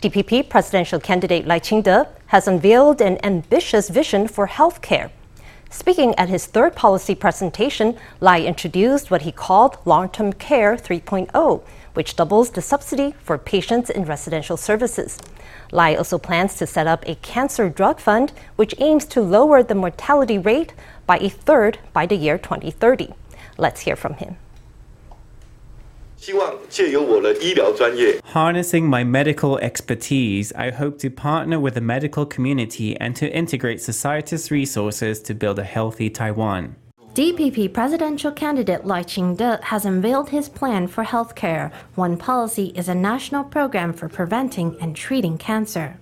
DPP presidential candidate Lai Ching-te has unveiled an ambitious vision for healthcare. Speaking at his third policy presentation, Lai introduced what he called Long-Term Care 3.0, which doubles the subsidy for patients in residential services. Lai also plans to set up a cancer drug fund, which aims to lower the mortality rate by a third by the year 2030. Let's hear from him. Harnessing my medical expertise, I hope to partner with the medical community and to integrate society's resources to build a healthy Taiwan. DPP presidential candidate Lai Ching-te has unveiled his plan for healthcare. One policy is a national program for preventing and treating cancer.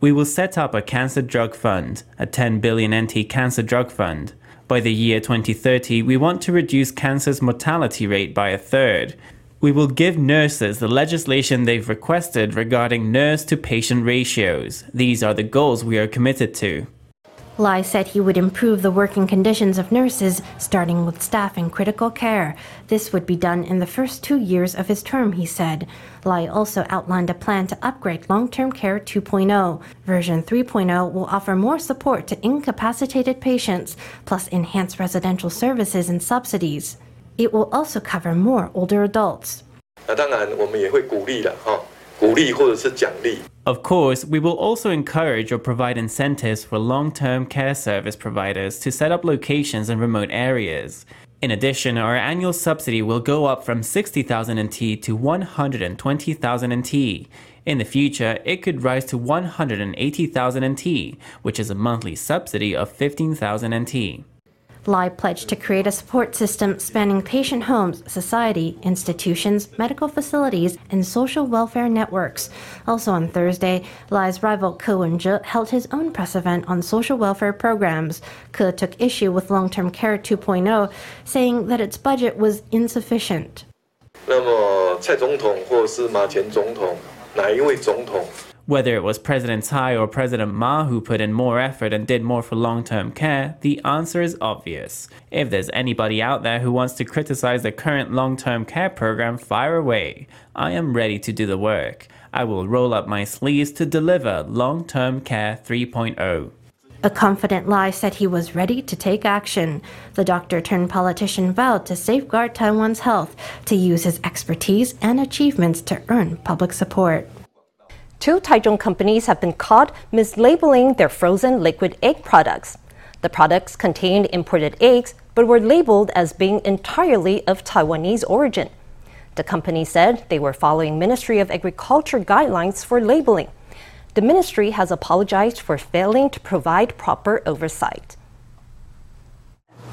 We will set up a cancer drug fund, a 10 billion NT cancer drug fund. By the year 2030, we want to reduce cancer's mortality rate by a third. We will give nurses the legislation they've requested regarding nurse to patient ratios. These are the goals we are committed to. Lai said he would improve the working conditions of nurses, starting with staff in critical care. This would be done in the first two years of his term, he said. Lai also outlined a plan to upgrade long term care 2.0. Version 3.0 will offer more support to incapacitated patients, plus enhance residential services and subsidies. It will also cover more older adults. 那当然，我们也会鼓励了哈。 Of course, we will also encourage or provide incentives for long term care service providers to set up locations in remote areas. In addition, our annual subsidy will go up from 60,000 NT to 120,000 NT. In the future, it could rise to 180,000 NT, which is a monthly subsidy of 15,000 NT. Lai pledged to create a support system spanning patient homes, society, institutions, medical facilities, and social welfare networks. Also on Thursday, Lai's rival Ke Wen-je held his own press event on social welfare programs. Ke took issue with long-term care 2.0, saying that its budget was insufficient. 那么蔡总统或是马前总统，哪一位总统 whether it was President Tsai or President Ma who put in more effort and did more for long term care, the answer is obvious. If there's anybody out there who wants to criticize the current long term care program, fire away. I am ready to do the work. I will roll up my sleeves to deliver long term care 3.0. A confident Lai said he was ready to take action. The doctor turned politician vowed to safeguard Taiwan's health, to use his expertise and achievements to earn public support Two Taichung companies have been caught mislabeling their frozen liquid egg products. The products contained imported eggs but were labeled as being entirely of Taiwanese origin. The company said they were following Ministry of Agriculture guidelines for labeling. The ministry has apologized for failing to provide proper oversight.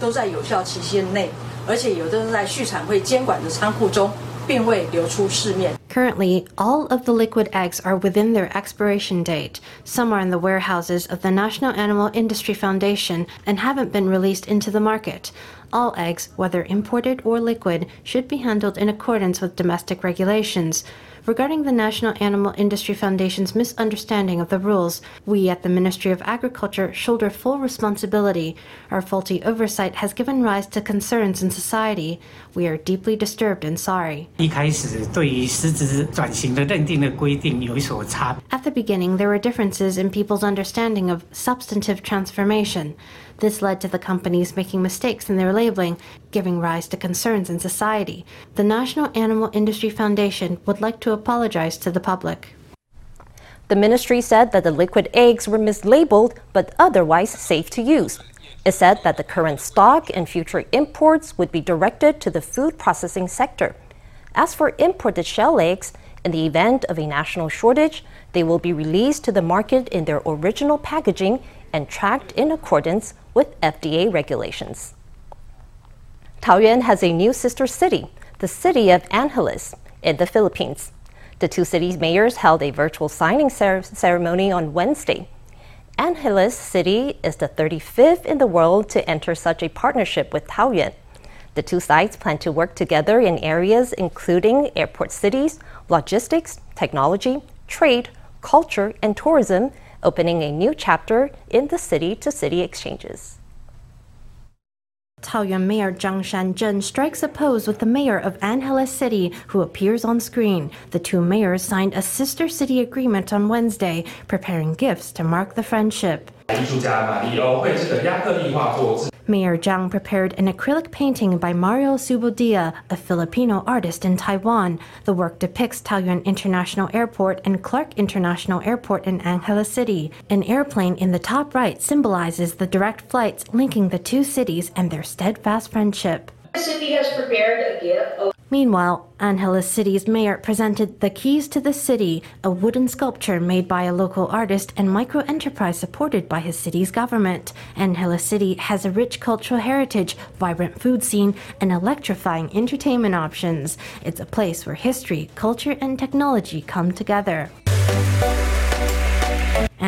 都在有效期限内，而且有的是在畜产会监管的仓库中。 Currently, all of the liquid eggs are within their expiration date. Some are in the warehouses of the National Animal Industry Foundation and haven't been released into the market. All eggs, whether imported or liquid, should be handled in accordance with domestic regulations. Regarding the National Animal Industry Foundation's misunderstanding of the rules, we at the Ministry of Agriculture shoulder full responsibility. Our faulty oversight has given rise to concerns in society. We are deeply disturbed and sorry. At the beginning, there were differences in people's understanding of substantive transformation. This led to the companies making mistakes in their labeling, giving rise to concerns in society. The National Animal Industry Foundation would like to apologize to the public. The ministry said that the liquid eggs were mislabeled but otherwise safe to use. It said that the current stock and future imports would be directed to the food processing sector. As for imported shell eggs, in the event of a national shortage, they will be released to the market in their original packaging and tracked in accordance with FDA regulations. Taoyuan has a new sister city, the city of Angeles, in the Philippines. The two cities' mayors held a virtual signing cer- ceremony on Wednesday. Angeles City is the 35th in the world to enter such a partnership with Taoyuan. The two sides plan to work together in areas including airport cities, logistics, technology, trade, culture, and tourism opening a new chapter in the city to city exchanges. Taoyuan Mayor Zhang Shanzheng strikes a pose with the mayor of Angeles City, who appears on screen. The two mayors signed a sister city agreement on Wednesday, preparing gifts to mark the friendship. Mayor Zhang prepared an acrylic painting by Mario Subodia, a Filipino artist in Taiwan. The work depicts Taoyuan International Airport and Clark International Airport in Angeles City. An airplane in the top right symbolizes the direct flights linking the two cities and their steadfast friendship. The city has prepared a gift Meanwhile, Angeles City's mayor presented The Keys to the City, a wooden sculpture made by a local artist and micro enterprise supported by his city's government. Angeles City has a rich cultural heritage, vibrant food scene, and electrifying entertainment options. It's a place where history, culture, and technology come together.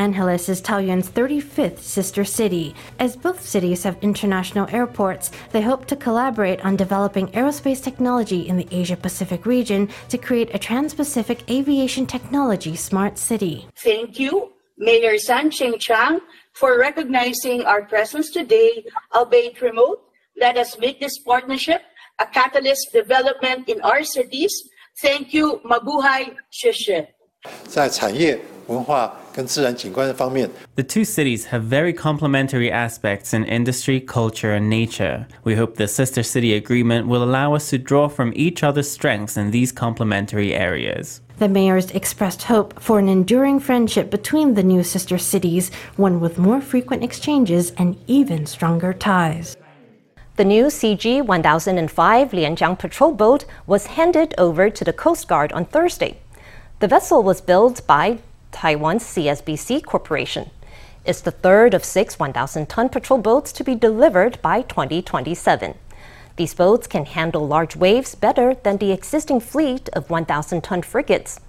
Angeles is Taoyuan's 35th sister city. As both cities have international airports, they hope to collaborate on developing aerospace technology in the Asia Pacific region to create a trans Pacific aviation technology smart city. Thank you, Mayor San Cheng Chang, for recognizing our presence today, albeit remote. Let us make this partnership a catalyst development in our cities. Thank you, Mabuhay Shushe. 在产业、文化、the two cities have very complementary aspects in industry, culture, and nature. We hope the Sister City Agreement will allow us to draw from each other's strengths in these complementary areas. The mayors expressed hope for an enduring friendship between the new sister cities, one with more frequent exchanges and even stronger ties. The new CG 1005 Lianjiang patrol boat was handed over to the Coast Guard on Thursday. The vessel was built by Taiwan's CSBC Corporation. It's the third of six 1,000 ton patrol boats to be delivered by 2027. These boats can handle large waves better than the existing fleet of 1,000 ton frigates.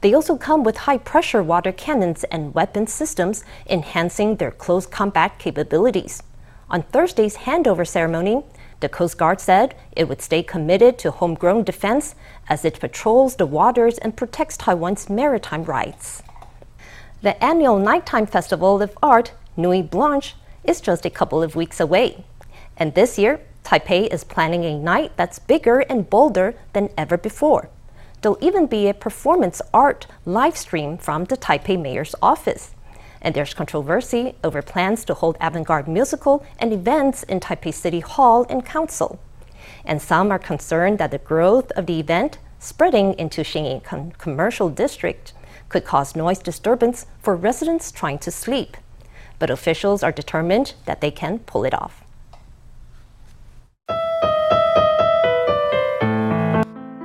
They also come with high pressure water cannons and weapon systems, enhancing their close combat capabilities. On Thursday's handover ceremony, the Coast Guard said it would stay committed to homegrown defense as it patrols the waters and protects Taiwan's maritime rights. The annual nighttime festival of art, Nuit Blanche, is just a couple of weeks away. And this year, Taipei is planning a night that's bigger and bolder than ever before. There'll even be a performance art live stream from the Taipei mayor's office and there's controversy over plans to hold avant garde musical and events in Taipei City Hall and Council. And some are concerned that the growth of the event spreading into Xinyi com- Commercial District could cause noise disturbance for residents trying to sleep. But officials are determined that they can pull it off.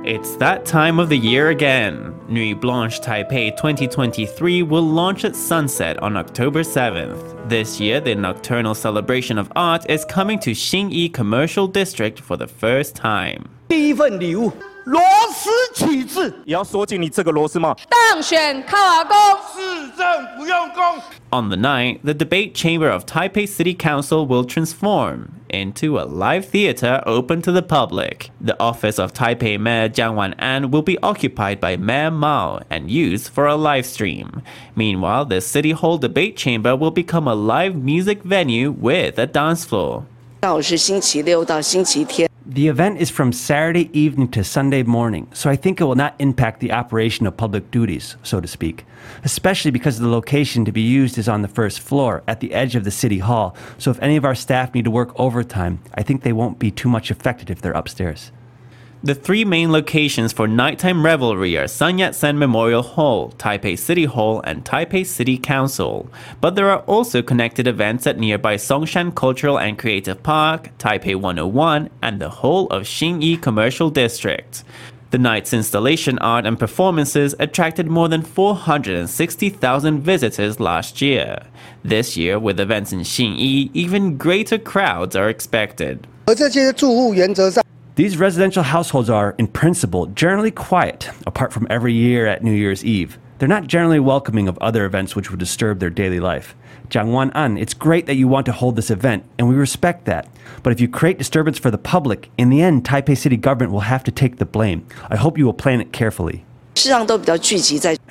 It's that time of the year again. Nuit Blanche Taipei 2023 will launch at sunset on October 7th. This year, the nocturnal celebration of art is coming to Xinyi Commercial District for the first time. 第一份礼物螺丝起子，也要锁紧你这个螺丝帽。当选靠阿公，市政不用功。On the night, the debate chamber of Taipei City Council will transform into a live theater open to the public. The office of Taipei Mayor Jiang Wan-an will be occupied by Mayor Mao and used for a live stream. Meanwhile, the City Hall debate chamber will become a live music venue with a dance floor. 到是星期六到星期天。 The event is from Saturday evening to Sunday morning, so I think it will not impact the operation of public duties, so to speak, especially because the location to be used is on the first floor at the edge of the city hall. So if any of our staff need to work overtime, I think they won't be too much affected if they're upstairs. The three main locations for nighttime revelry are Sun Yat-sen Memorial Hall, Taipei City Hall, and Taipei City Council. But there are also connected events at nearby Songshan Cultural and Creative Park, Taipei 101, and the whole of Xinyi Commercial District. The night's installation art and performances attracted more than 460,000 visitors last year. This year, with events in Xinyi, even greater crowds are expected. 而这些住户原则上 these residential households are, in principle, generally quiet, apart from every year at New Year's Eve. They're not generally welcoming of other events which would disturb their daily life. Jiang Wan An, it's great that you want to hold this event, and we respect that. But if you create disturbance for the public, in the end, Taipei City government will have to take the blame. I hope you will plan it carefully.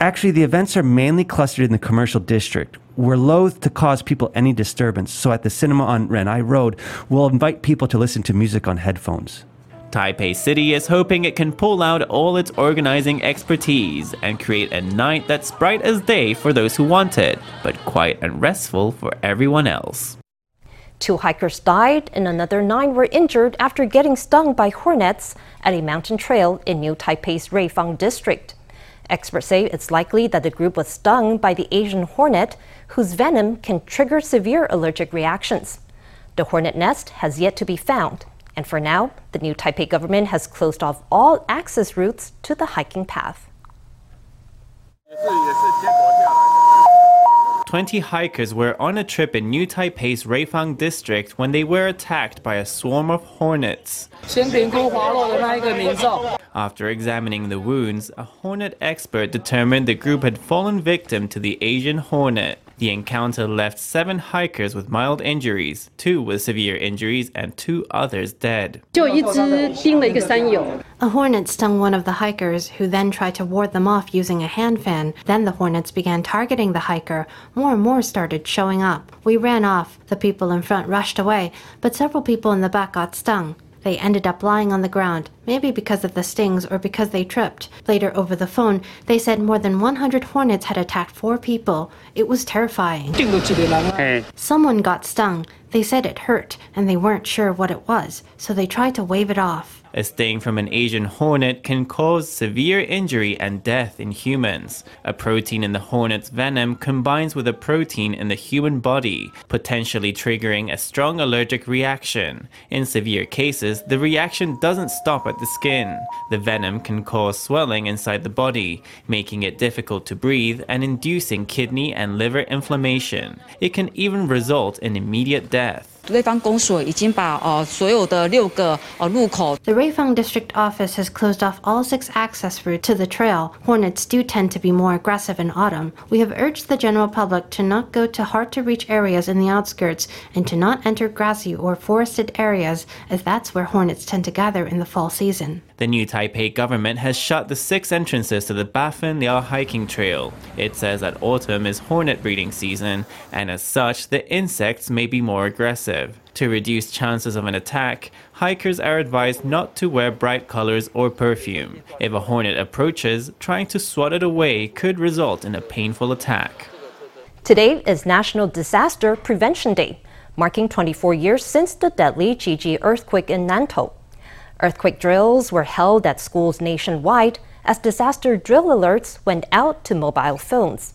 Actually, the events are mainly clustered in the commercial district. We're loath to cause people any disturbance, so at the cinema on Renai Road, we'll invite people to listen to music on headphones. Taipei City is hoping it can pull out all its organizing expertise and create a night that's bright as day for those who want it, but quiet and restful for everyone else. Two hikers died and another nine were injured after getting stung by hornets at a mountain trail in New Taipei's Ruifang district. Experts say it's likely that the group was stung by the Asian hornet, whose venom can trigger severe allergic reactions. The hornet nest has yet to be found, and for now, the new Taipei government has closed off all access routes to the hiking path. 20 hikers were on a trip in New Taipei's Ruifang district when they were attacked by a swarm of hornets. After examining the wounds, a hornet expert determined the group had fallen victim to the Asian hornet. The encounter left seven hikers with mild injuries, two with severe injuries, and two others dead. A hornet stung one of the hikers, who then tried to ward them off using a hand fan. Then the hornets began targeting the hiker. More and more started showing up. We ran off. The people in front rushed away, but several people in the back got stung. They ended up lying on the ground, maybe because of the stings or because they tripped. Later, over the phone, they said more than 100 hornets had attacked four people. It was terrifying. Someone got stung. They said it hurt, and they weren't sure what it was, so they tried to wave it off. A sting from an Asian hornet can cause severe injury and death in humans. A protein in the hornet's venom combines with a protein in the human body, potentially triggering a strong allergic reaction. In severe cases, the reaction doesn't stop at the skin. The venom can cause swelling inside the body, making it difficult to breathe and inducing kidney and liver inflammation. It can even result in immediate death. The Ruifang District Office has closed off all six access routes to the trail. Hornets do tend to be more aggressive in autumn. We have urged the general public to not go to hard to reach areas in the outskirts and to not enter grassy or forested areas, as that's where hornets tend to gather in the fall season. The new Taipei government has shut the six entrances to the Bafen Liao hiking trail. It says that autumn is hornet breeding season, and as such, the insects may be more aggressive. To reduce chances of an attack, hikers are advised not to wear bright colors or perfume. If a hornet approaches, trying to swat it away could result in a painful attack. Today is National Disaster Prevention Day, marking 24 years since the deadly Jiji earthquake in Nantou. Earthquake drills were held at schools nationwide as disaster drill alerts went out to mobile phones.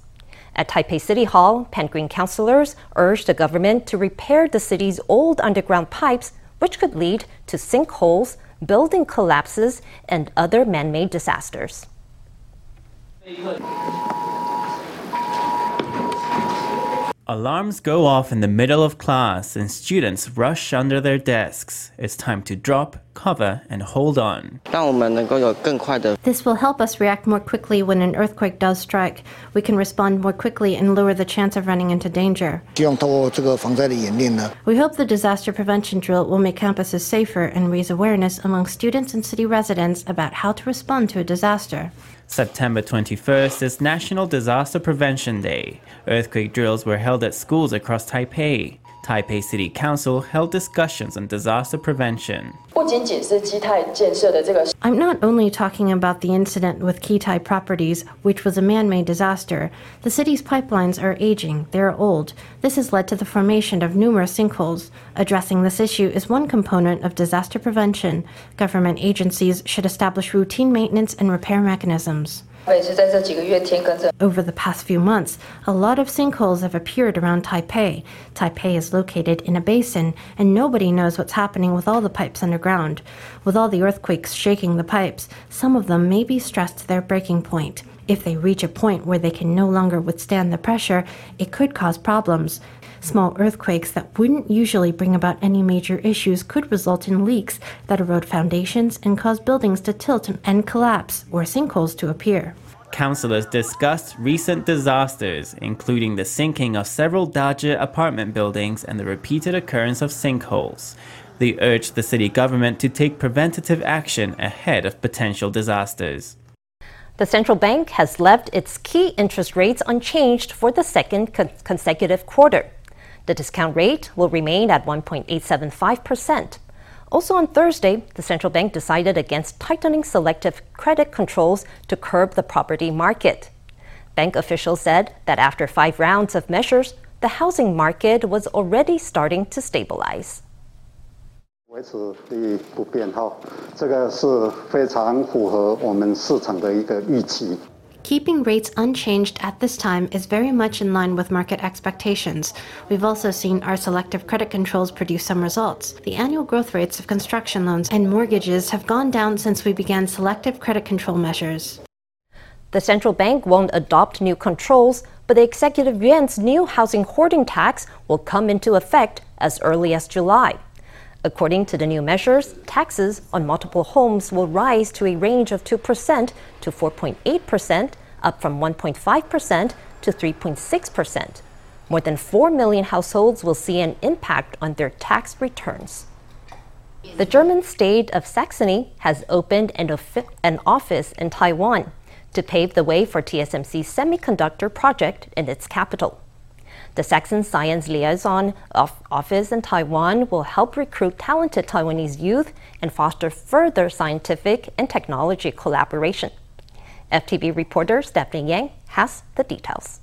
At Taipei City Hall, Green councilors urged the government to repair the city's old underground pipes, which could lead to sinkholes, building collapses, and other man made disasters. Alarms go off in the middle of class and students rush under their desks. It's time to drop, cover, and hold on. This will help us react more quickly when an earthquake does strike. We can respond more quickly and lower the chance of running into danger. We hope the disaster prevention drill will make campuses safer and raise awareness among students and city residents about how to respond to a disaster. September 21st is National Disaster Prevention Day. Earthquake drills were held at schools across Taipei. Taipei City Council held discussions on disaster prevention. I'm not only talking about the incident with Kee Tai Properties, which was a man made disaster. The city's pipelines are aging, they are old. This has led to the formation of numerous sinkholes. Addressing this issue is one component of disaster prevention. Government agencies should establish routine maintenance and repair mechanisms. Over the past few months, a lot of sinkholes have appeared around Taipei. Taipei is located in a basin, and nobody knows what's happening with all the pipes underground. With all the earthquakes shaking the pipes, some of them may be stressed to their breaking point. If they reach a point where they can no longer withstand the pressure, it could cause problems. Small earthquakes that wouldn't usually bring about any major issues could result in leaks that erode foundations and cause buildings to tilt and collapse or sinkholes to appear. Councillors discussed recent disasters, including the sinking of several Dazhi apartment buildings and the repeated occurrence of sinkholes. They urged the city government to take preventative action ahead of potential disasters. The central bank has left its key interest rates unchanged for the second con- consecutive quarter. The discount rate will remain at 1.875%. Also on Thursday, the central bank decided against tightening selective credit controls to curb the property market. Bank officials said that after five rounds of measures, the housing market was already starting to stabilize. 维持利率不变哈，这个是非常符合我们市场的一个预期。Keeping rates unchanged at this time is very much in line with market expectations. We've also seen our selective credit controls produce some results. The annual growth rates of construction loans and mortgages have gone down since we began selective credit control measures. The central bank won't adopt new controls, but the executive yuan's new housing hoarding tax will come into effect as early as July. According to the new measures, taxes on multiple homes will rise to a range of 2% to 4.8%, up from 1.5% to 3.6%. More than 4 million households will see an impact on their tax returns. The German state of Saxony has opened an, an office in Taiwan to pave the way for TSMC's semiconductor project in its capital. The Saxon Science Liaison Office in Taiwan will help recruit talented Taiwanese youth and foster further scientific and technology collaboration. FTV reporter Stephanie Yang has the details.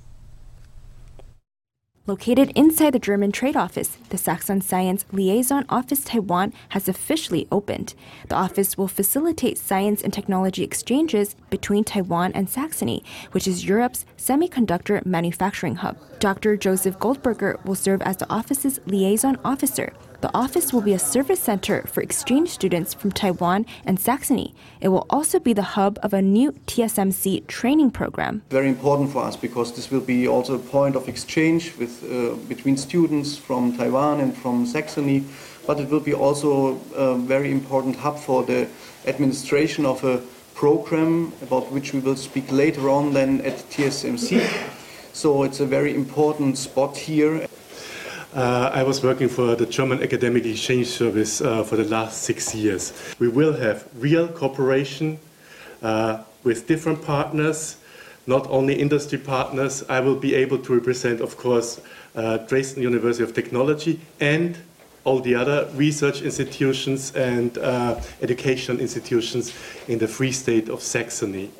Located inside the German Trade Office, the Saxon Science Liaison Office Taiwan has officially opened. The office will facilitate science and technology exchanges between Taiwan and Saxony, which is Europe's semiconductor manufacturing hub. Dr. Joseph Goldberger will serve as the office's liaison officer the office will be a service center for exchange students from Taiwan and Saxony. It will also be the hub of a new TSMC training program. Very important for us because this will be also a point of exchange with, uh, between students from Taiwan and from Saxony, but it will be also a very important hub for the administration of a program about which we will speak later on then at TSMC. So it's a very important spot here. Uh, I was working for the German Academic Exchange Service uh, for the last six years. We will have real cooperation uh, with different partners, not only industry partners. I will be able to represent, of course, uh, Dresden University of Technology and all the other research institutions and uh, educational institutions in the Free State of Saxony.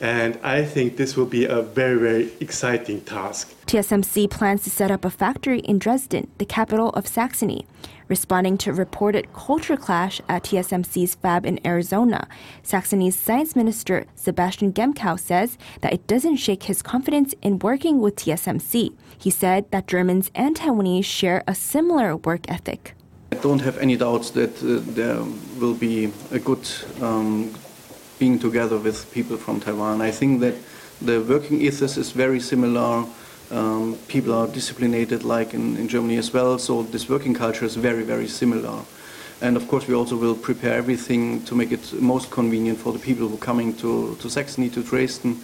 And I think this will be a very, very exciting task. TSMC plans to set up a factory in Dresden, the capital of Saxony. Responding to a reported culture clash at TSMC's fab in Arizona, Saxony's science minister Sebastian Gemkow says that it doesn't shake his confidence in working with TSMC. He said that Germans and Taiwanese share a similar work ethic. I don't have any doubts that uh, there will be a good um, being together with people from Taiwan. I think that the working ethos is very similar. Um, people are disciplined like in, in Germany as well, so this working culture is very, very similar. And of course, we also will prepare everything to make it most convenient for the people who are coming to, to Saxony, to Dresden,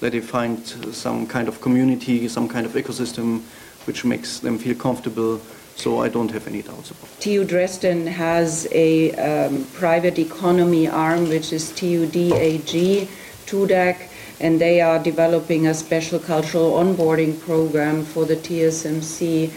that they find some kind of community, some kind of ecosystem which makes them feel comfortable so I don't have any doubts about it. TU Dresden has a um, private economy arm, which is TUDAG, TUDAG, and they are developing a special cultural onboarding program for the TSMC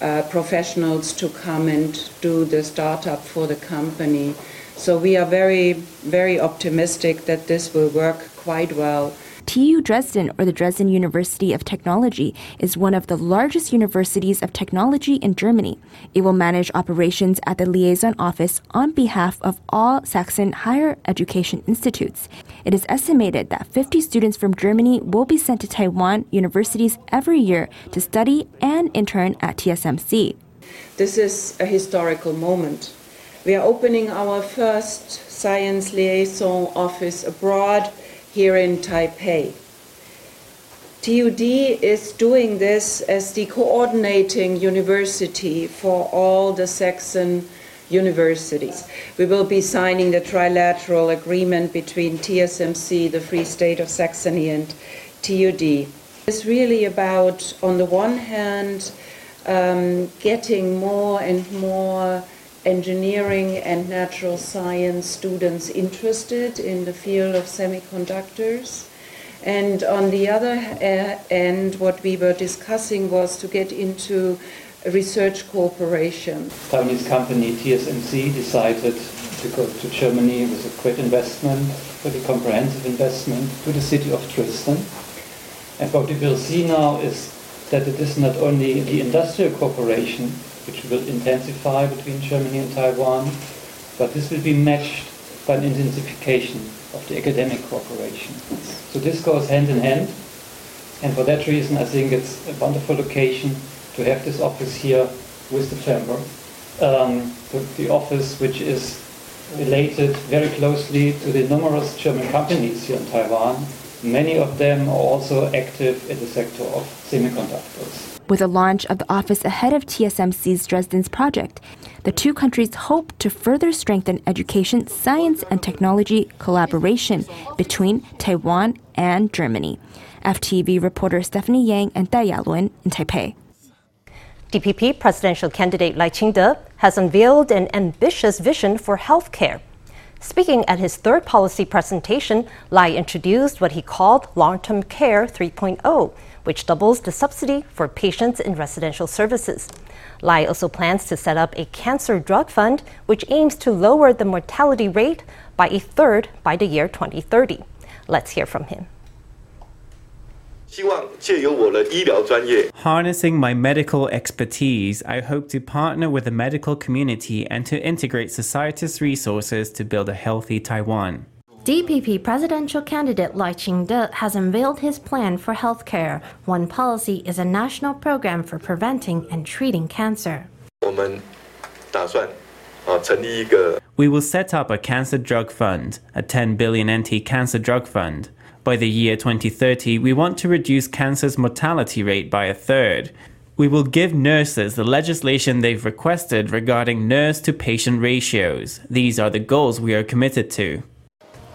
uh, professionals to come and do the startup for the company. So we are very, very optimistic that this will work quite well. TU Dresden, or the Dresden University of Technology, is one of the largest universities of technology in Germany. It will manage operations at the liaison office on behalf of all Saxon higher education institutes. It is estimated that 50 students from Germany will be sent to Taiwan universities every year to study and intern at TSMC. This is a historical moment. We are opening our first science liaison office abroad here in Taipei. TUD is doing this as the coordinating university for all the Saxon universities. We will be signing the trilateral agreement between TSMC, the Free State of Saxony, and TUD. It's really about, on the one hand, um, getting more and more engineering and natural science students interested in the field of semiconductors. And on the other end, what we were discussing was to get into research cooperation. Taiwanese company TSMC decided to go to Germany with a great investment, pretty comprehensive investment, to the city of Dresden. And what we will see now is that it is not only the industrial cooperation which will intensify between Germany and Taiwan, but this will be matched by an intensification of the academic cooperation. So this goes hand in hand, and for that reason I think it's a wonderful occasion to have this office here with the chamber. Um, the, the office which is related very closely to the numerous German companies here in Taiwan. Many of them are also active in the sector of semiconductors. With the launch of the office ahead of TSMC's Dresden's project, the two countries hope to further strengthen education, science, and technology collaboration between Taiwan and Germany. FTV reporter Stephanie Yang and Dai Yalun in Taipei. DPP presidential candidate Lai Ching-te has unveiled an ambitious vision for healthcare. Speaking at his third policy presentation, Lai introduced what he called Long-Term Care 3.0, which doubles the subsidy for patients in residential services. Lai also plans to set up a cancer drug fund, which aims to lower the mortality rate by a third by the year 2030. Let's hear from him. Harnessing my medical expertise, I hope to partner with the medical community and to integrate society's resources to build a healthy Taiwan. DPP presidential candidate Lai Ching-te has unveiled his plan for healthcare. One policy is a national program for preventing and treating cancer. We will set up a cancer drug fund, a 10 billion NT cancer drug fund. By the year 2030, we want to reduce cancer's mortality rate by a third. We will give nurses the legislation they've requested regarding nurse to patient ratios. These are the goals we are committed to.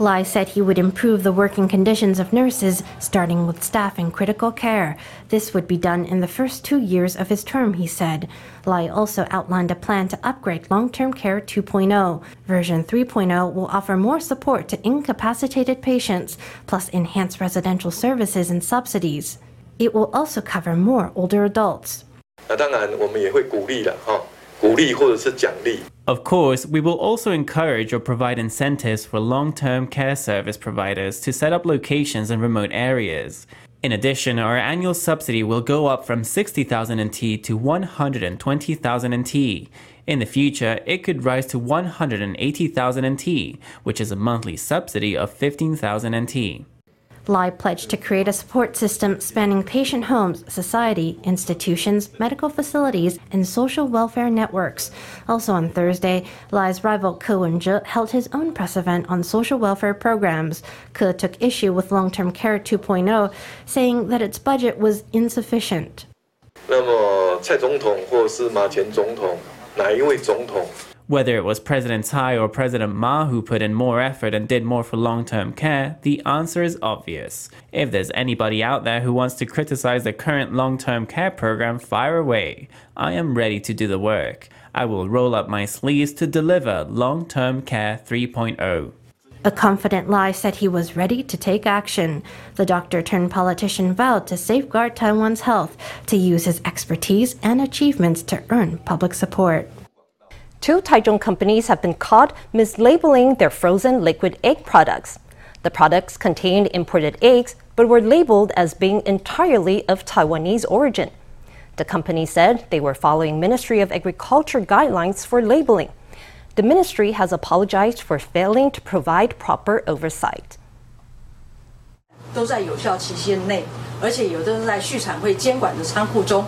Lai said he would improve the working conditions of nurses, starting with staff in critical care. This would be done in the first two years of his term, he said. Lai also outlined a plan to upgrade long term care 2.0. Version 3.0 will offer more support to incapacitated patients, plus enhance residential services and subsidies. It will also cover more older adults. 那当然，我们也会鼓励了哈。 Of course, we will also encourage or provide incentives for long term care service providers to set up locations in remote areas. In addition, our annual subsidy will go up from 60,000 NT to 120,000 NT. In the future, it could rise to 180,000 NT, which is a monthly subsidy of 15,000 NT. Lai pledged to create a support system spanning patient homes, society, institutions, medical facilities, and social welfare networks. Also on Thursday, Lai's rival Ke Wen-je held his own press event on social welfare programs. Ke took issue with long-term care 2.0, saying that its budget was insufficient. 那么蔡总统或是马前总统，哪一位总统 whether it was President Tsai or President Ma who put in more effort and did more for long term care, the answer is obvious. If there's anybody out there who wants to criticize the current long term care program, fire away. I am ready to do the work. I will roll up my sleeves to deliver long term care 3.0. A confident Lai said he was ready to take action. The doctor turned politician vowed to safeguard Taiwan's health, to use his expertise and achievements to earn public support. Two Taichung companies have been caught mislabeling their frozen liquid egg products. The products contained imported eggs but were labeled as being entirely of Taiwanese origin. The company said they were following Ministry of Agriculture guidelines for labeling. The ministry has apologized for failing to provide proper oversight. 都在有效期限内，而且有的是在畜产会监管的仓库中。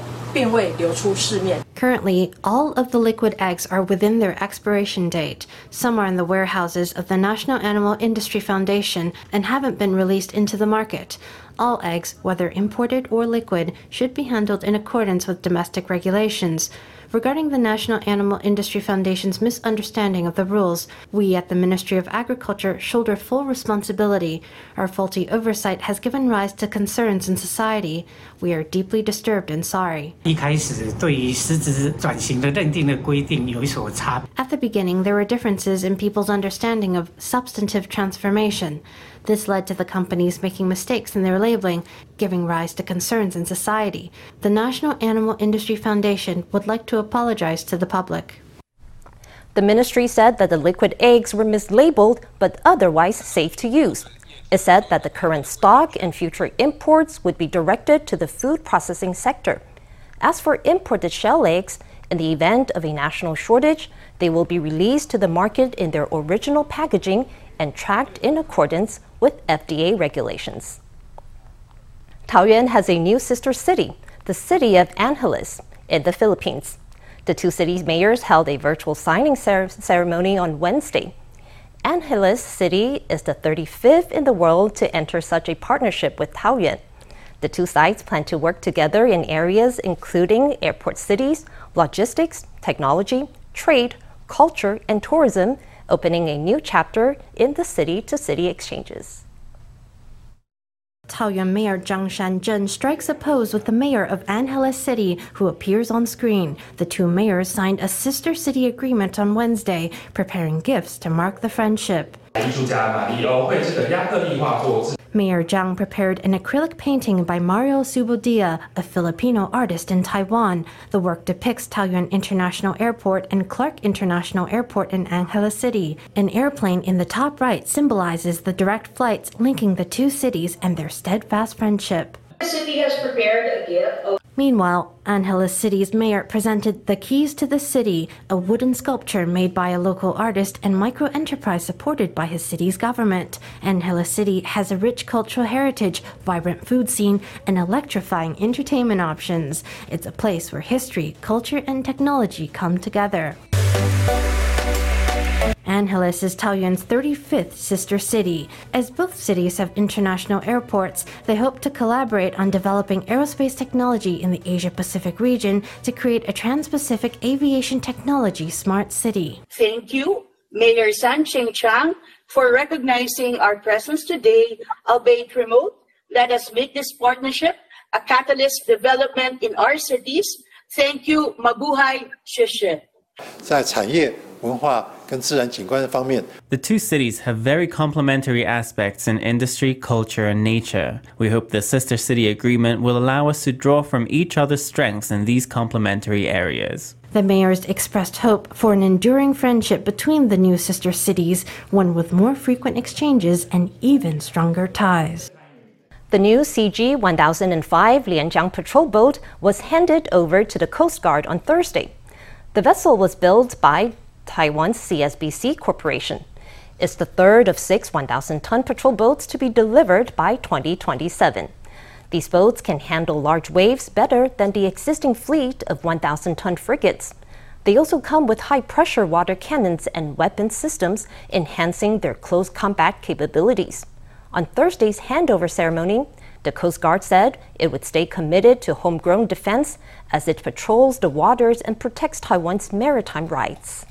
Currently, all of the liquid eggs are within their expiration date. Some are in the warehouses of the National Animal Industry Foundation and haven't been released into the market all eggs, whether imported or liquid, should be handled in accordance with domestic regulations. Regarding the National Animal Industry Foundation's misunderstanding of the rules, we at the Ministry of Agriculture shoulder full responsibility. Our faulty oversight has given rise to concerns in society. We are deeply disturbed and sorry. At the beginning, there were differences in people's understanding of substantive transformation. This led to the companies making mistakes in their labeling, giving rise to concerns in society. The National Animal Industry Foundation would like to apologize to the public. The ministry said that the liquid eggs were mislabeled but otherwise safe to use. It said that the current stock and future imports would be directed to the food processing sector. As for imported shell eggs, in the event of a national shortage, they will be released to the market in their original packaging and tracked in accordance with FDA regulations. Taoyuan has a new sister city, the city of Angeles, in the Philippines. The two cities' mayors held a virtual signing cer- ceremony on Wednesday. Angeles City is the 35th in the world to enter such a partnership with Taoyuan. The two sides plan to work together in areas including airport cities, logistics, technology, trade, culture, and tourism, opening a new chapter in the city to city exchanges. Taoyuan Mayor Zhang Shanzheng strikes a pose with the mayor of Angeles City, who appears on screen. The two mayors signed a sister city agreement on Wednesday, preparing gifts to mark the friendship. Mayor Zhang prepared an acrylic painting by Mario Subodia, a Filipino artist in Taiwan. The work depicts Taoyuan International Airport and Clark International Airport in Angeles City. An airplane in the top right symbolizes the direct flights linking the two cities and their steadfast friendship. The city has prepared a gift Meanwhile, Angeles City's mayor presented The Keys to the City, a wooden sculpture made by a local artist and micro enterprise supported by his city's government. Angeles City has a rich cultural heritage, vibrant food scene, and electrifying entertainment options. It's a place where history, culture, and technology come together. Angeles is Taoyuan's 35th sister city. As both cities have international airports, they hope to collaborate on developing aerospace technology in the Asia Pacific region to create a trans Pacific aviation technology smart city. Thank you, Mayor San Cheng Chang, for recognizing our presence today, albeit remote. Let us make this partnership a catalyst development in our cities. Thank you, Mabuhay Sheshe. The two cities have very complementary aspects in industry, culture, and nature. We hope the sister city agreement will allow us to draw from each other's strengths in these complementary areas. The mayors expressed hope for an enduring friendship between the new sister cities, one with more frequent exchanges and even stronger ties. The new CG 1005 Lianjiang patrol boat was handed over to the Coast Guard on Thursday. The vessel was built by Taiwan's CSBC Corporation. It's the third of six 1,000 ton patrol boats to be delivered by 2027. These boats can handle large waves better than the existing fleet of 1,000 ton frigates. They also come with high pressure water cannons and weapon systems, enhancing their close combat capabilities. On Thursday's handover ceremony, the Coast Guard said it would stay committed to homegrown defense as it patrols the waters and protects Taiwan's maritime rights.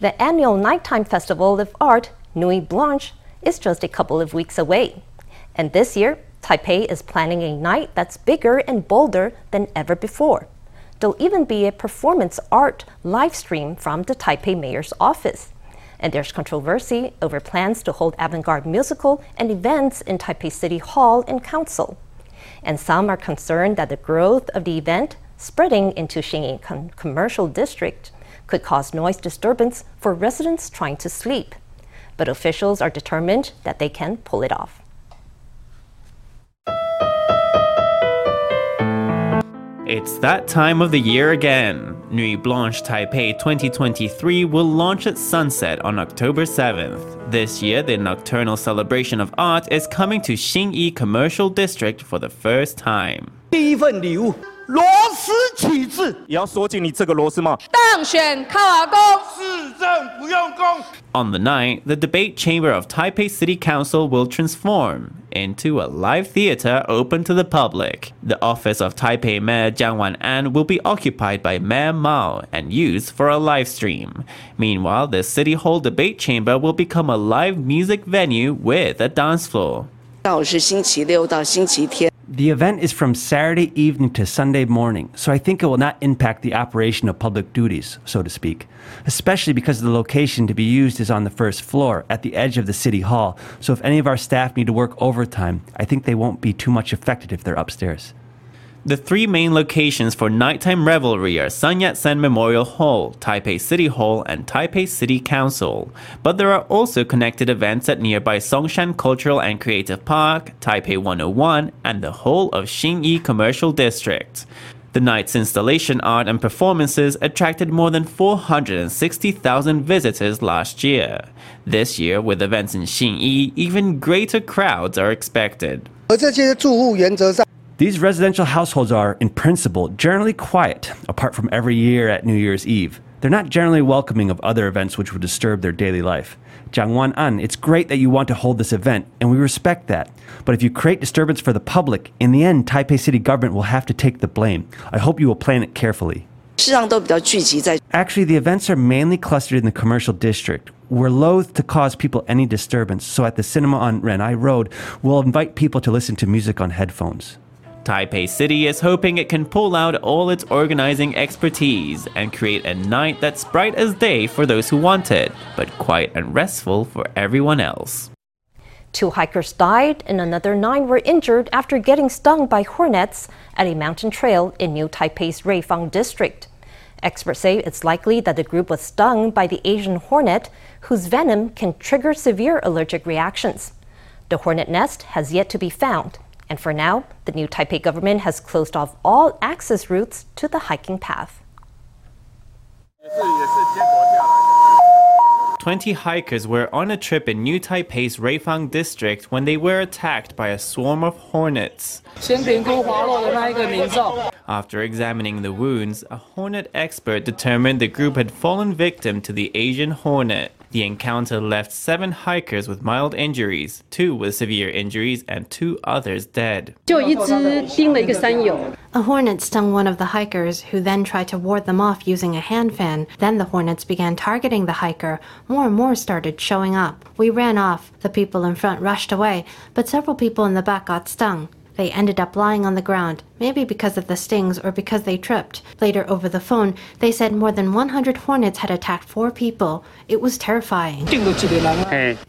The annual nighttime festival of art, Nuit Blanche, is just a couple of weeks away. And this year, Taipei is planning a night that's bigger and bolder than ever before. There'll even be a performance art live stream from the Taipei mayor's office and there's controversy over plans to hold avant garde musical and events in Taipei City Hall and Council. And some are concerned that the growth of the event, spreading into Xinyi com- Commercial District, could cause noise disturbance for residents trying to sleep. But officials are determined that they can pull it off. It's that time of the year again. Nuit Blanche Taipei 2023 will launch at sunset on October 7th. This year, the nocturnal celebration of art is coming to Xinyi Commercial District for the first time. 第一份礼物 螺丝起子，也要锁紧你这个螺丝帽。当选靠阿公，市政不用功。On the night, the debate chamber of Taipei City Council will transform into a live theater open to the public. The office of Taipei Mayor Jiang Wan-an will be occupied by Mayor Mao and used for a live stream. Meanwhile, the City Hall debate chamber will become a live music venue with a dance floor. The event is from Saturday evening to Sunday morning, so I think it will not impact the operation of public duties, so to speak, especially because the location to be used is on the first floor at the edge of the city hall. So if any of our staff need to work overtime, I think they won't be too much affected if they're upstairs. The three main locations for nighttime revelry are Sun Yat-sen Memorial Hall, Taipei City Hall, and Taipei City Council. But there are also connected events at nearby Songshan Cultural and Creative Park, Taipei 101, and the whole of Xinyi Commercial District. The night's installation art and performances attracted more than 460,000 visitors last year. This year, with events in Xinyi, even greater crowds are expected. These residential households are, in principle, generally quiet, apart from every year at New Year's Eve. They're not generally welcoming of other events which would disturb their daily life. Chiang Wan-an, it's great that you want to hold this event, and we respect that. But if you create disturbance for the public, in the end, Taipei City government will have to take the blame. I hope you will plan it carefully. Actually, the events are mainly clustered in the commercial district. We're loath to cause people any disturbance, so at the cinema on Renai Road, we'll invite people to listen to music on headphones. Taipei City is hoping it can pull out all its organizing expertise and create a night that's bright as day for those who want it, but quiet and restful for everyone else. Two hikers died and another nine were injured after getting stung by hornets at a mountain trail in New Taipei's Ruifang district. Experts say it's likely that the group was stung by the Asian hornet, whose venom can trigger severe allergic reactions. The hornet nest has yet to be found. And for now, the new Taipei government has closed off all access routes to the hiking path. 20 hikers were on a trip in New Taipei's Ruifang district when they were attacked by a swarm of hornets. After examining the wounds, a hornet expert determined the group had fallen victim to the Asian hornet. The encounter left seven hikers with mild injuries, two with severe injuries, and two others dead. A hornet stung one of the hikers, who then tried to ward them off using a hand fan. Then the hornets began targeting the hiker. More and more started showing up. We ran off. The people in front rushed away, but several people in the back got stung. They ended up lying on the ground, maybe because of the stings or because they tripped. Later, over the phone, they said more than 100 hornets had attacked four people. It was terrifying.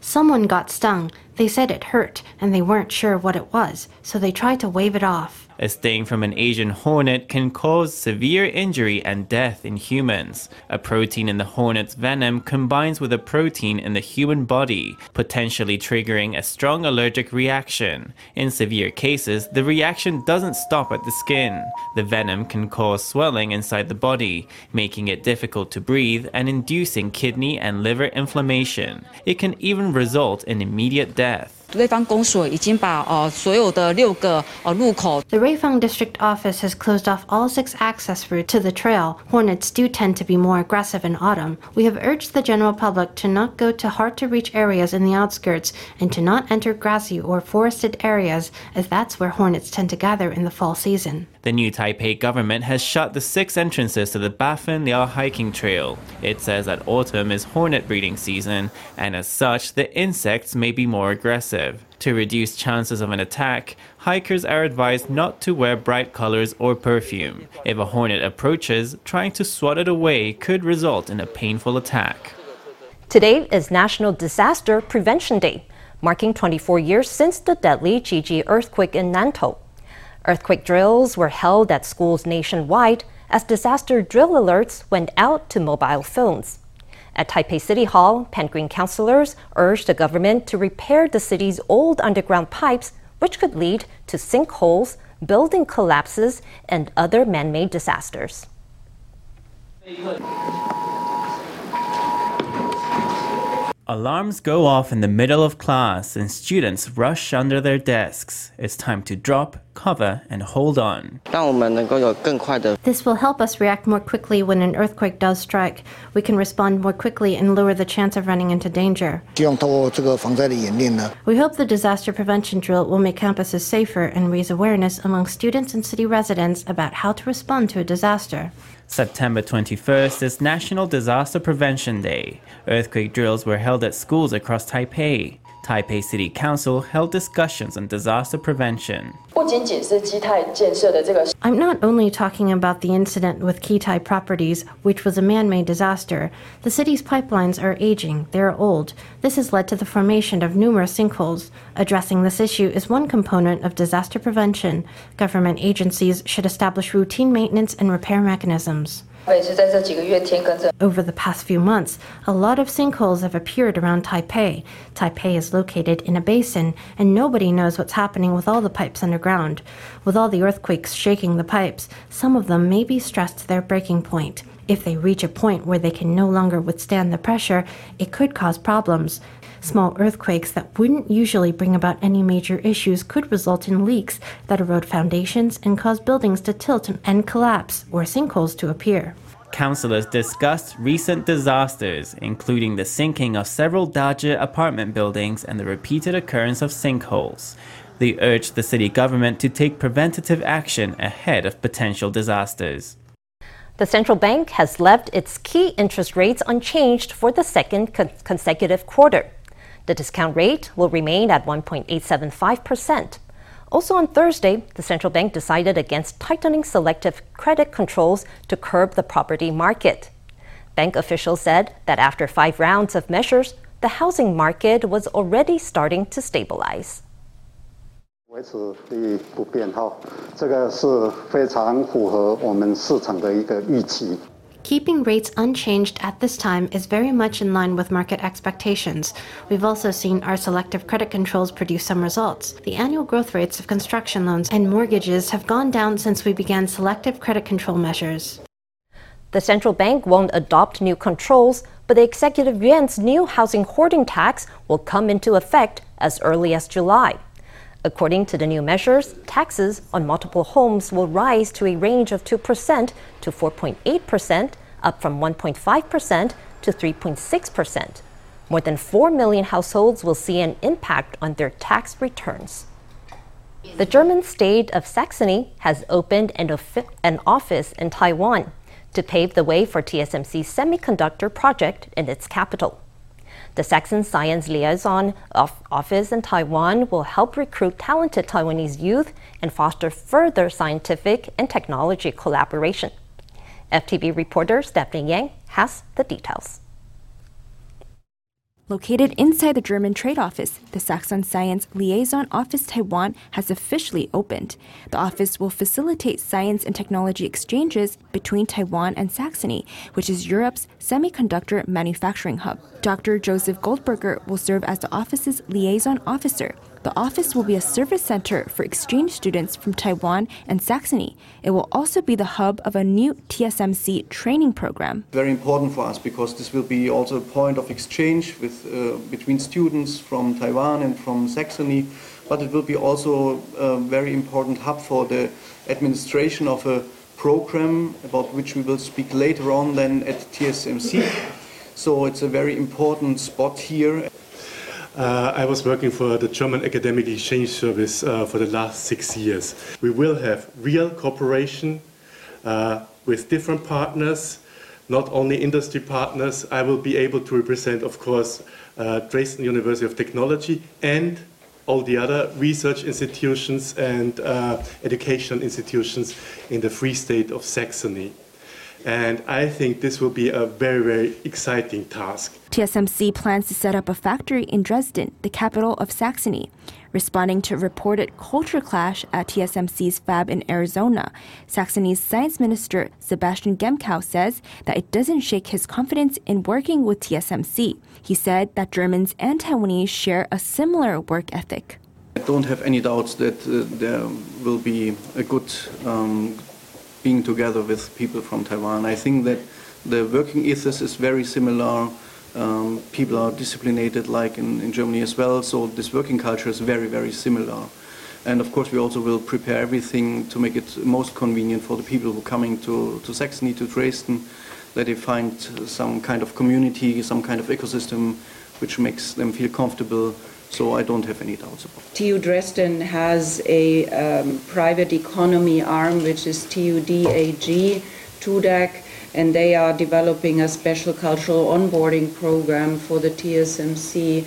Someone got stung. They said it hurt, and they weren't sure what it was, so they tried to wave it off. A sting from an Asian hornet can cause severe injury and death in humans. A protein in the hornet's venom combines with a protein in the human body, potentially triggering a strong allergic reaction. In severe cases, the reaction doesn't stop at the skin. The venom can cause swelling inside the body, making it difficult to breathe and inducing kidney and liver inflammation. It can even result in immediate death. The Ruifang District Office has closed off all six access routes to the trail. Hornets do tend to be more aggressive in autumn. We have urged the general public to not go to hard to reach areas in the outskirts and to not enter grassy or forested areas, as that's where hornets tend to gather in the fall season. The new Taipei government has shut the six entrances to the Bafen Liao hiking trail. It says that autumn is hornet breeding season, and as such, the insects may be more aggressive. To reduce chances of an attack, hikers are advised not to wear bright colors or perfume. If a hornet approaches, trying to swat it away could result in a painful attack. Today is National Disaster Prevention Day, marking 24 years since the deadly Jiji earthquake in Nantou. Earthquake drills were held at schools nationwide as disaster drill alerts went out to mobile phones. At Taipei City Hall, Green councilors urged the government to repair the city's old underground pipes, which could lead to sinkholes, building collapses, and other man made disasters. Alarms go off in the middle of class and students rush under their desks. It's time to drop, cover, and hold on. This will help us react more quickly when an earthquake does strike. We can respond more quickly and lower the chance of running into danger. We hope the disaster prevention drill will make campuses safer and raise awareness among students and city residents about how to respond to a disaster. September 21st is National Disaster Prevention Day. Earthquake drills were held at schools across Taipei. Taipei City Council held discussions on disaster prevention. I'm not only talking about the incident with Kee Tai Properties, which was a man made disaster. The city's pipelines are aging, they are old. This has led to the formation of numerous sinkholes. Addressing this issue is one component of disaster prevention. Government agencies should establish routine maintenance and repair mechanisms. Over the past few months, a lot of sinkholes have appeared around Taipei. Taipei is located in a basin, and nobody knows what's happening with all the pipes underground. With all the earthquakes shaking the pipes, some of them may be stressed to their breaking point. If they reach a point where they can no longer withstand the pressure, it could cause problems. Small earthquakes that wouldn't usually bring about any major issues could result in leaks that erode foundations and cause buildings to tilt and collapse or sinkholes to appear. Councillors discussed recent disasters, including the sinking of several Dazhi apartment buildings and the repeated occurrence of sinkholes. They urged the city government to take preventative action ahead of potential disasters. The central bank has left its key interest rates unchanged for the second con- consecutive quarter. The discount rate will remain at 1.875%. Also on Thursday, the central bank decided against tightening selective credit controls to curb the property market. Bank officials said that after five rounds of measures, the housing market was already starting to stabilize. 维持利益不变哈，这个是非常符合我们市场的一个预期。 Keeping rates unchanged at this time is very much in line with market expectations. We've also seen our selective credit controls produce some results. The annual growth rates of construction loans and mortgages have gone down since we began selective credit control measures. The central bank won't adopt new controls, but the executive yuan's new housing hoarding tax will come into effect as early as July. According to the new measures, taxes on multiple homes will rise to a range of 2% to 4.8%, up from 1.5% to 3.6%. More than 4 million households will see an impact on their tax returns. The German state of Saxony has opened an, an office in Taiwan to pave the way for TSMC's semiconductor project in its capital. The Saxon Science Liaison Office in Taiwan will help recruit talented Taiwanese youth and foster further scientific and technology collaboration. FTV reporter Stephanie Yang has the details. Located inside the German Trade Office, the Saxon Science Liaison Office Taiwan has officially opened. The office will facilitate science and technology exchanges between Taiwan and Saxony, which is Europe's semiconductor manufacturing hub. Dr. Joseph Goldberger will serve as the office's liaison officer, the office will be a service center for exchange students from Taiwan and Saxony. It will also be the hub of a new TSMC training program. Very important for us because this will be also a point of exchange with, uh, between students from Taiwan and from Saxony, but it will be also a very important hub for the administration of a program about which we will speak later on then at TSMC. So it's a very important spot here. Uh, I was working for the German Academic Exchange Service uh, for the last six years. We will have real cooperation uh, with different partners, not only industry partners. I will be able to represent, of course, uh, Dresden University of Technology and all the other research institutions and uh, educational institutions in the Free State of Saxony. And I think this will be a very, very exciting task. TSMC plans to set up a factory in Dresden, the capital of Saxony. Responding to a reported culture clash at TSMC's fab in Arizona, Saxony's science minister Sebastian Gemkow says that it doesn't shake his confidence in working with TSMC. He said that Germans and Taiwanese share a similar work ethic. I don't have any doubts that uh, there will be a good um, being together with people from Taiwan. I think that the working ethos is very similar. Um, people are disciplined like in, in Germany as well, so this working culture is very, very similar. And of course, we also will prepare everything to make it most convenient for the people who are coming to, to Saxony, to Dresden, that they find some kind of community, some kind of ecosystem which makes them feel comfortable so I don't have any doubts about it. TU Dresden has a um, private economy arm, which is TUDAG, TUDAG, and they are developing a special cultural onboarding program for the TSMC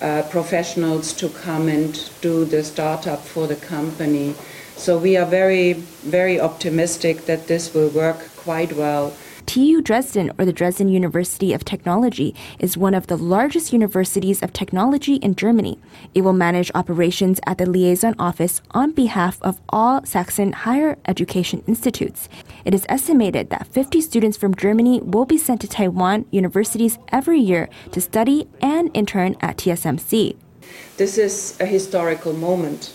uh, professionals to come and do the startup for the company. So we are very, very optimistic that this will work quite well. TU Dresden, or the Dresden University of Technology, is one of the largest universities of technology in Germany. It will manage operations at the liaison office on behalf of all Saxon higher education institutes. It is estimated that 50 students from Germany will be sent to Taiwan universities every year to study and intern at TSMC. This is a historical moment.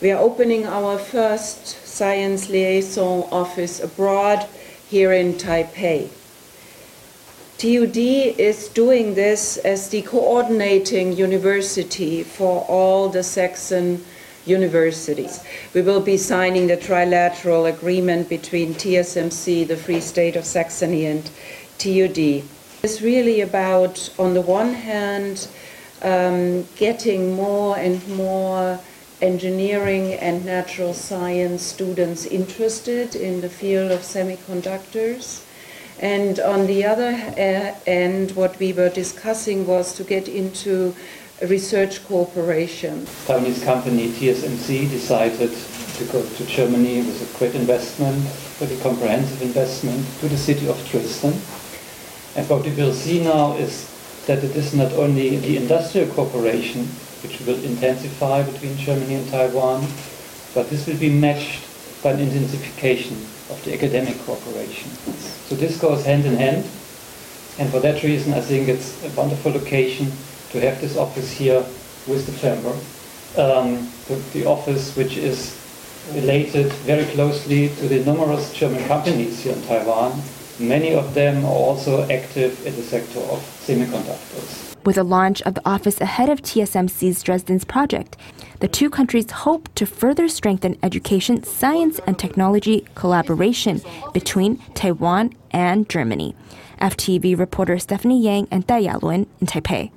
We are opening our first science liaison office abroad here in Taipei. TUD is doing this as the coordinating university for all the Saxon universities. We will be signing the trilateral agreement between TSMC, the Free State of Saxony, and TUD. It's really about, on the one hand, um, getting more and more engineering and natural science students interested in the field of semiconductors. And on the other uh, end, what we were discussing was to get into research cooperation. Taiwanese company TSMC decided to go to Germany with a great investment, pretty comprehensive investment, to the city of Dresden. And what we will see now is that it is not only the industrial cooperation which will intensify between Germany and Taiwan, but this will be matched by an intensification of the academic cooperation. So this goes hand in hand, and for that reason I think it's a wonderful location to have this office here with the chamber. Um, the, the office which is related very closely to the numerous German companies here in Taiwan. Many of them are also active in the sector of semiconductors. With the launch of the office ahead of TSMC's Dresden's project, the two countries hope to further strengthen education, science, and technology collaboration between Taiwan and Germany. FTV reporter Stephanie Yang and Dai Yalun in Taipei.